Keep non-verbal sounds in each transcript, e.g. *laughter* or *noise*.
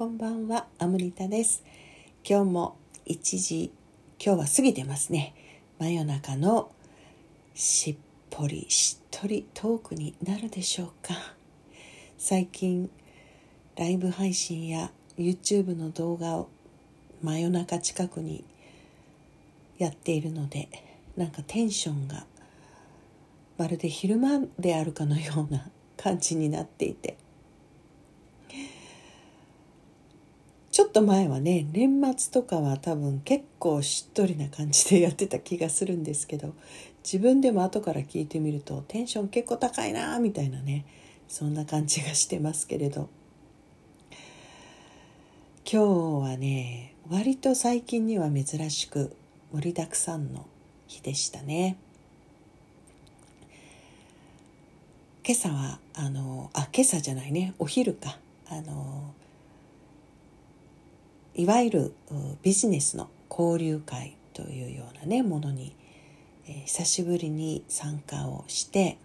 こんばんはアムリタです。今日も1時今日は過ぎてますね。真夜中のしっぽりしっとりトークになるでしょうか。最近ライブ配信や YouTube の動画を真夜中近くにやっているのでなんかテンションがまるで昼間であるかのような感じになっていて。ちょっと前はね年末とかは多分結構しっとりな感じでやってた気がするんですけど自分でも後から聞いてみるとテンション結構高いなみたいなねそんな感じがしてますけれど今日はね割と最近には珍しく盛りだくさんの日でしたね。今朝はあのあ今朝じゃないねお昼かあのいわゆるビジネスの交流会というようなねものに、えー、久しぶりに参加をして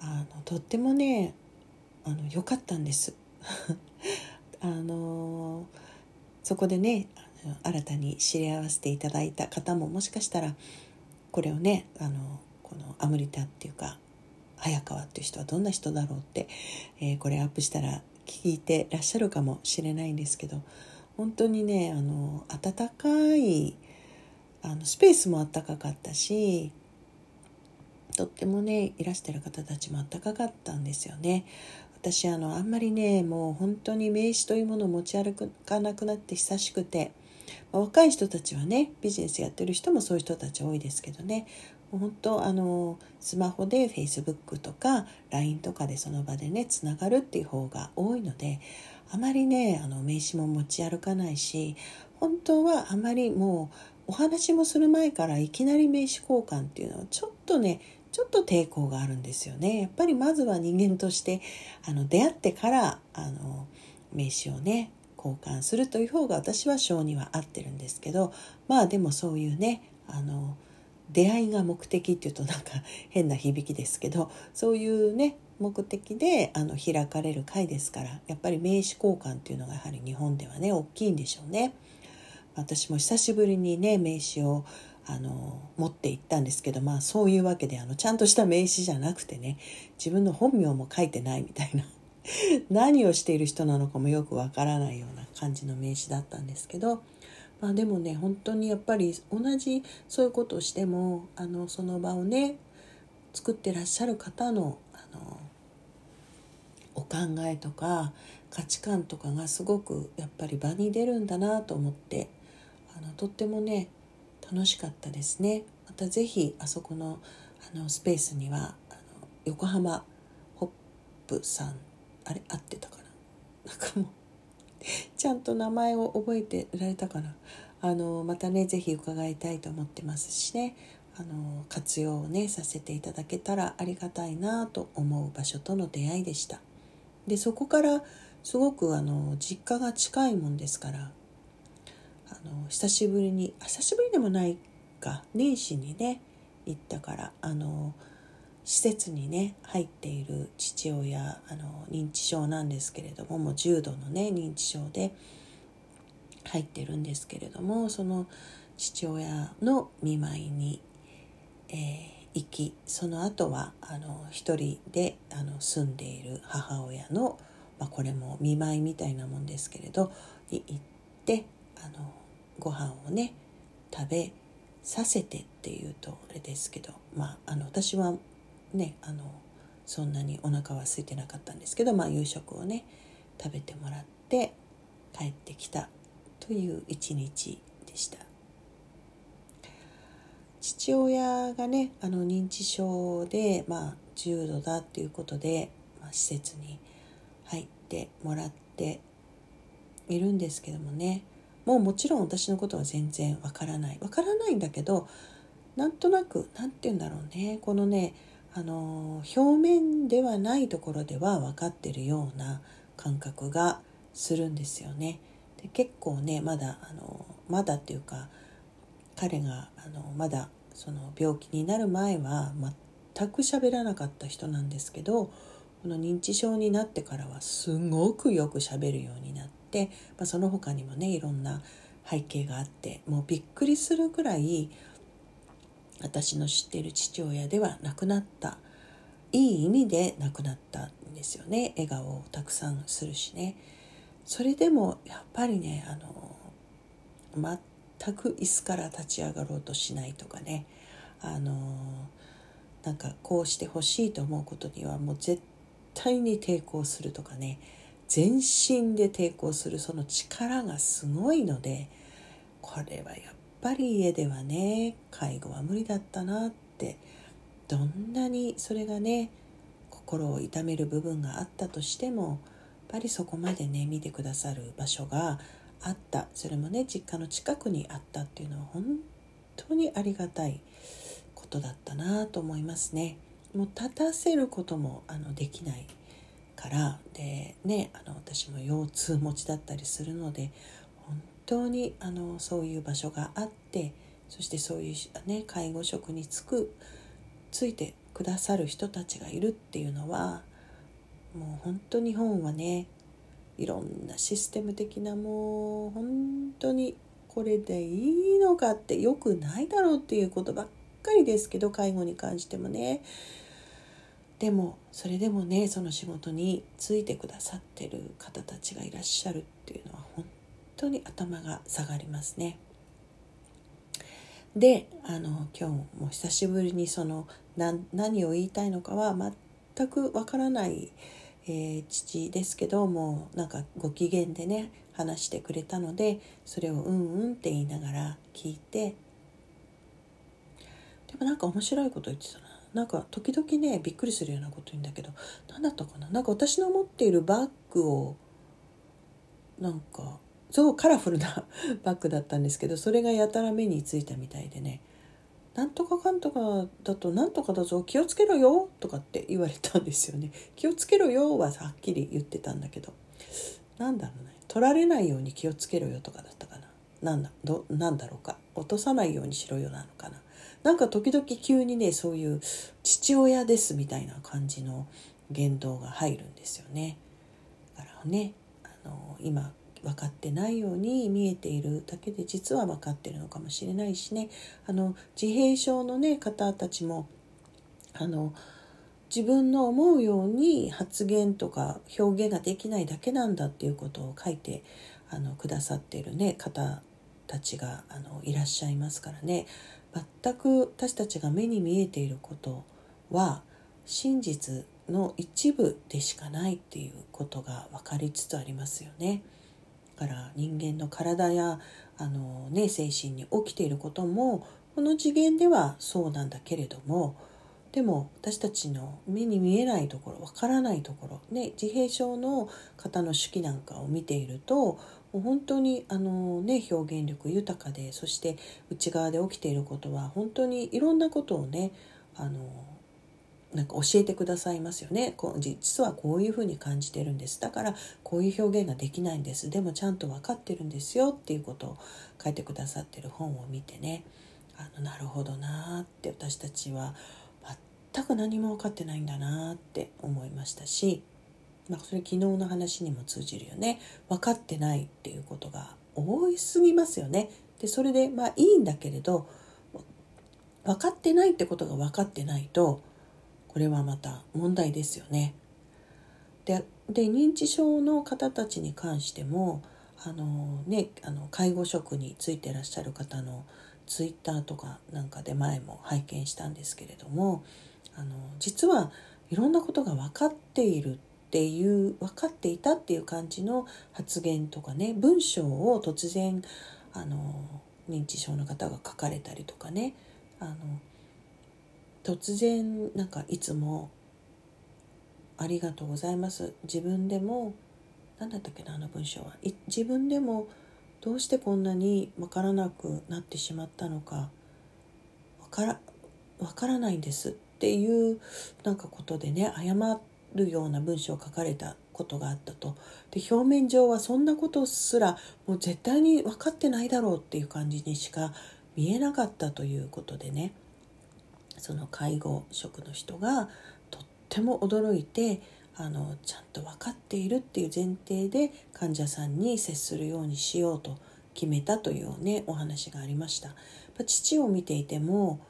あのとってもねあの良かったんです。*laughs* あのそこでね新たに知り合わせていただいた方ももしかしたらこれをねあのこのアムリタっていうか早川っていう人はどんな人だろうって、えー、これアップしたら聞いてらっしゃるかもしれないんですけど本当にねあの温かいあのスペースも暖かかったしとってもねいらしてる方たちも暖かかったんですよね。私あのあんまりねもう本当に名刺というものを持ち歩かなくなって久しくて、まあ、若い人たちはねビジネスやってる人もそういう人たち多いですけどね本当あのスマホで Facebook とか LINE とかでその場でねつながるっていう方が多いのであまりねあの名刺も持ち歩かないし本当はあまりもうお話もする前からいきなり名刺交換っていうのはちょっとねちょっと抵抗があるんですよね。やっぱりまずは人間としてあの出会ってからあの名刺をね交換するという方が私は性には合ってるんですけどまあでもそういうねあの出会いが目的っていうとなんか変な響きですけどそういうね目的であの開かれる会ですからやっぱり名刺交換っていうのがやはり日本ではね大きいんでしょうね。私も久しぶりにね名刺をあの持って行ったんですけどまあそういうわけであのちゃんとした名刺じゃなくてね自分の本名も書いてないみたいな *laughs* 何をしている人なのかもよくわからないような感じの名刺だったんですけどまあ、でもね本当にやっぱり同じそういうことをしてもあのその場をね作ってらっしゃる方のあの考えとか価値観とかがすごくやっぱり場に出るんだなと思ってあのとってもね楽しかったですね。また是非あそこのあのスペースにはあの横浜ホップさんあれ合ってたかな？なんかもうちゃんと名前を覚えてられたかな？あのまたね是非伺いたいと思ってますしね。あの活用をねさせていただけたらありがたいなと思う場所との出会いでした。でそこからすごくあの実家が近いもんですからあの久しぶりに久しぶりでもないか年始にね行ったからあの施設にね入っている父親あの認知症なんですけれどももう重度のね認知症で入ってるんですけれどもその父親の見舞いに、えー、行きその後はあの一人であの住んでいる母親の、まあ、これも見舞いみたいなもんですけれどに行ってあのご飯をね食べさせてっていうとあれですけど、まあ、あの私はねあのそんなにお腹は空いてなかったんですけど、まあ、夕食をね食べてもらって帰ってきたという一日でした。父親がねあの認知症で、まあ、重度だっていうことで、まあ、施設に入ってもらっているんですけどもね。もうもちろん私のことは全然わからない。わからないんだけどなんとなく何て言うんだろうね。このねあの表面ではないところでは分かってるような感覚がするんですよね。で結構ねまだあのまだっていうか彼があのまだその病気になる前は全く喋らなかった人なんですけどこの認知症になってからはすごくよく喋るようになって、まあ、その他にもねいろんな背景があってもうびっくりするぐらい私の知っている父親では亡くなった。いい意味で亡くなったんですよね。笑顔をたくさんするしね。それでもやっぱりねあの全く椅子から立ち上がろうとしないとかね。あのなんかこうしてほしいと思うことにはもう絶対に抵抗するとかね。全身で抵抗するその力がすごいのでこれはやっぱり家ではね介護は無理だったなってどんなにそれがね心を痛める部分があったとしてもやっぱりそこまでね見てくださる場所があったそれもね実家の近くにあったっていうのは本当にありがたいことだったなと思いますね。もう立たせることもあのできないからでねあの私も腰痛持ちだったりするので本当にあのそういう場所があってそしてそういう、ね、介護職に就くついてくださる人たちがいるっていうのはもう本当日本はねいろんなシステム的なもう本当にこれでいいのかってよくないだろうっていうことばっかりですけど介護に関してもねでもそれでもねその仕事についてくださってる方たちがいらっしゃるっていうのは本当に頭が下がりますね。であの今日も久しぶりにその何を言いたいのかは全くわからない、えー、父ですけどもなんかご機嫌でね話してくれたのでそれを「うんうん」って言いながら聞いて。でもなんか面白いこと言ってたな。なんか時々ねびっくりするようなこと言うんだけど何だったかな。なんか私の持っているバッグをなんかすごいカラフルな *laughs* バッグだったんですけどそれがやたら目についたみたいでね「なんとかかんとかだとなんとかだぞ気をつけろよ」とかって言われたんですよね。*laughs* 気をつけろよははっきり言ってたんだけどなんだろうね取られないように気をつけろよとかだったかな。なんだどなんだろうか落とさないようにしろよなのかななんか時々急にねそういう父親ですみたいな感じの言動が入るんですよね。だからねあの今分かってないように見えているだけで実は分かってるのかもしれないしねあの自閉症の、ね、方たちもあの自分の思うように発言とか表現ができないだけなんだっていうことを書いてあのくださっている、ね、方たちがあのいらっしゃいますからね全く私たちが目に見えていることは真実の一部でしかないっていうことが分かりつつありますよね。から人間の体やあの、ね、精神に起きていることもこの次元ではそうなんだけれどもでも私たちの目に見えないところわからないところ、ね、自閉症の方の手記なんかを見ていると本当にあの、ね、表現力豊かでそして内側で起きていることは本当にいろんなことをねあのなんか教えてくださいますよね。こう実はこういうふうに感じてるんです。だからこういう表現ができないんです。でもちゃんと分かってるんですよっていうことを書いてくださってる本を見てね。あのなるほどなって私たちは全く何も分かってないんだなって思いましたし。まあ、それ昨日の話にも通じるよね。分かってないっていうことが多いすぎますよね。でそれでまあいいんだけれど分かってないってことが分かってないとこれはまた問題ですよね。で認知症の方たちに関してもあの、ね、あの介護職についてらっしゃる方のツイッターとかなんかで前も拝見したんですけれどもあの実はいろんなことが分かっているっていう分かっていたっていう感じの発言とかね文章を突然あの認知症の方が書かれたりとかねあの突然なんかいつも「ありがとうございます」自分でも何だったっけなあの文章は。自分でもどうしてこんなに分からなくなってしまったのか分から分からないんです。っていうなんかことでね謝るような文章を書かれたことがあったと。で表面上はそんなことすらもう絶対に分かってないだろうっていう感じにしか見えなかったということでね。その介護職の人がとっても驚いてあのちゃんと分かっているっていう前提で患者さんに接するようにしようと決めたというねお話がありました。父を見ていても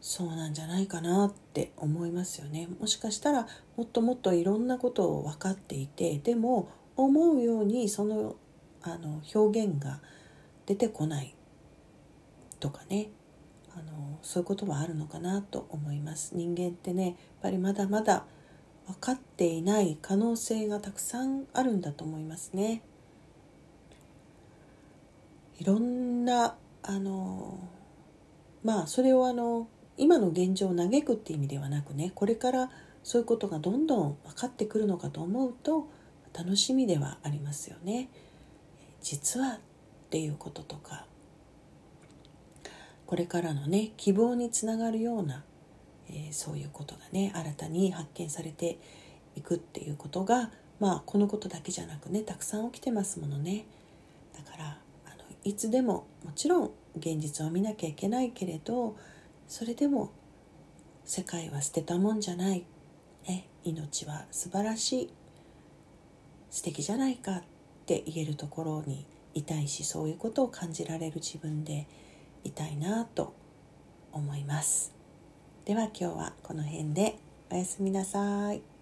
そうなんじゃないかなって思いますよね。もしかしたらもっともっといろんなことを分かっていてでも思うようにそのあの表現が出てこないとかねあのそういうことはあるのかなと思います人間ってねやっぱりまだまだ分かっていない可能性がたくさんあるんだと思いますねいろんなあのまあそれをあの今の現状を嘆くって意味ではなくねこれからそういうことがどんどん分かってくるのかと思うと楽しみではありますよね。実はっていうこととかこれからのね希望につながるような、えー、そういうことがね新たに発見されていくっていうことがまあこのことだけじゃなくねたくさん起きてますものね。だからあのいつでももちろん現実を見なきゃいけないけれどそれでも世界は捨てたもんじゃない、ね、命は素晴らしい。素敵じゃないかって言えるところにいたいしそういうことを感じられる自分でいたいなと思いますでは今日はこの辺でおやすみなさい。